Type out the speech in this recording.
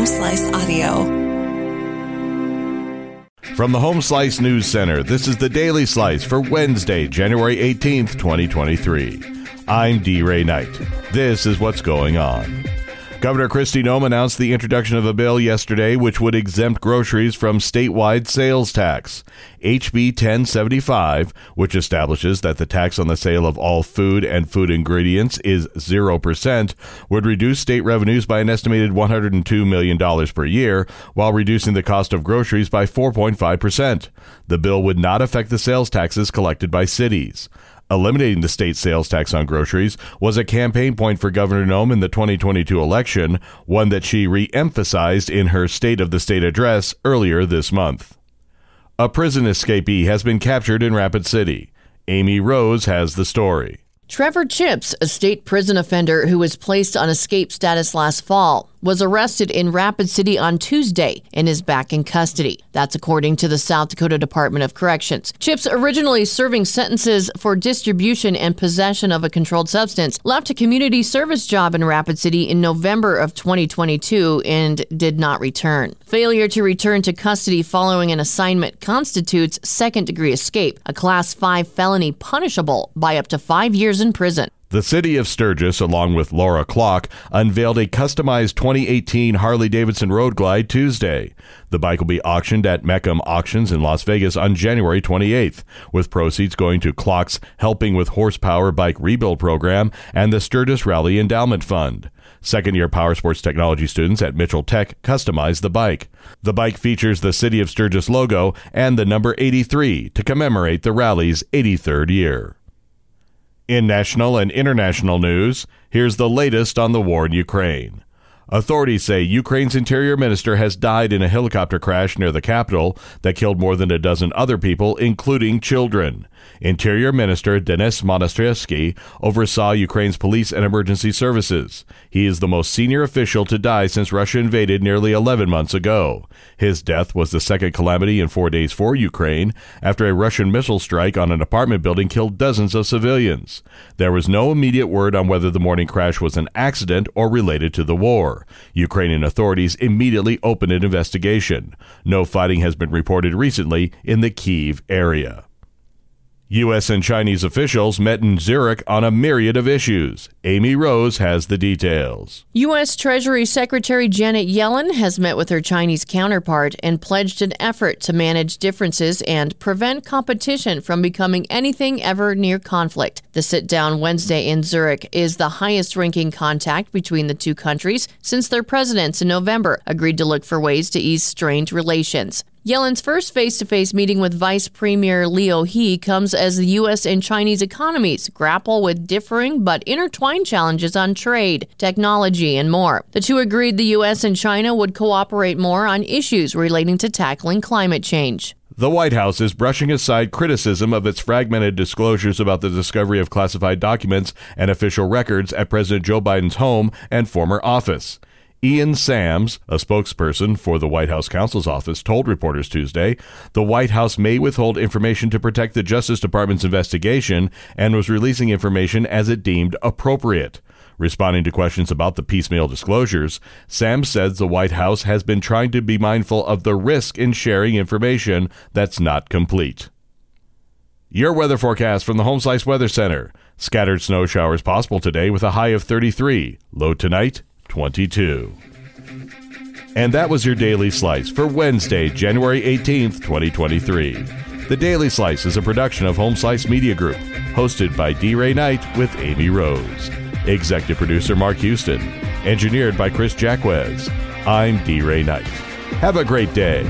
Home Slice Audio. From the Home Slice News Center, this is the Daily Slice for Wednesday, January 18th, 2023. I'm D. Ray Knight. This is what's going on. Governor Kristi Noem announced the introduction of a bill yesterday which would exempt groceries from statewide sales tax. HB 1075, which establishes that the tax on the sale of all food and food ingredients is 0%, would reduce state revenues by an estimated $102 million per year, while reducing the cost of groceries by 4.5%. The bill would not affect the sales taxes collected by cities. Eliminating the state sales tax on groceries was a campaign point for Governor Noem in the 2022 election, one that she re emphasized in her State of the State address earlier this month. A prison escapee has been captured in Rapid City. Amy Rose has the story. Trevor Chips, a state prison offender who was placed on escape status last fall, was arrested in Rapid City on Tuesday and is back in custody. That's according to the South Dakota Department of Corrections. Chips, originally serving sentences for distribution and possession of a controlled substance, left a community service job in Rapid City in November of 2022 and did not return. Failure to return to custody following an assignment constitutes second degree escape, a class 5 felony punishable by up to 5 years in prison. The city of Sturgis, along with Laura Klock, unveiled a customized 2018 Harley Davidson Road Glide Tuesday. The bike will be auctioned at Mecum Auctions in Las Vegas on January 28th, with proceeds going to Klock's Helping with Horsepower Bike Rebuild Program and the Sturgis Rally Endowment Fund. Second year power sports technology students at Mitchell Tech customized the bike. The bike features the City of Sturgis logo and the number 83 to commemorate the rally's 83rd year. In national and international news, here's the latest on the war in Ukraine. Authorities say Ukraine's interior minister has died in a helicopter crash near the capital that killed more than a dozen other people, including children. Interior Minister Denis Monastyrsky oversaw Ukraine's police and emergency services. He is the most senior official to die since Russia invaded nearly 11 months ago. His death was the second calamity in four days for Ukraine after a Russian missile strike on an apartment building killed dozens of civilians. There was no immediate word on whether the morning crash was an accident or related to the war. Ukrainian authorities immediately opened an investigation. No fighting has been reported recently in the Kiev area. U.S. and Chinese officials met in Zurich on a myriad of issues. Amy Rose has the details. U.S. Treasury Secretary Janet Yellen has met with her Chinese counterpart and pledged an effort to manage differences and prevent competition from becoming anything ever near conflict. The sit down Wednesday in Zurich is the highest ranking contact between the two countries since their presidents in November agreed to look for ways to ease strained relations. Yellen's first face to face meeting with Vice Premier Liu He comes as the U.S. and Chinese economies grapple with differing but intertwined challenges on trade, technology, and more. The two agreed the U.S. and China would cooperate more on issues relating to tackling climate change. The White House is brushing aside criticism of its fragmented disclosures about the discovery of classified documents and official records at President Joe Biden's home and former office. Ian Sams, a spokesperson for the White House counsel's office, told reporters Tuesday the White House may withhold information to protect the Justice Department's investigation and was releasing information as it deemed appropriate. Responding to questions about the piecemeal disclosures, Sams says the White House has been trying to be mindful of the risk in sharing information that's not complete. Your weather forecast from the Home Slice Weather Center. Scattered snow showers possible today with a high of 33. Low tonight, 22. And that was your Daily Slice for Wednesday, January 18th, 2023. The Daily Slice is a production of Home Slice Media Group, hosted by D. Ray Knight with Amy Rose. Executive producer Mark Houston. Engineered by Chris Jacquez. I'm D. Ray Knight. Have a great day.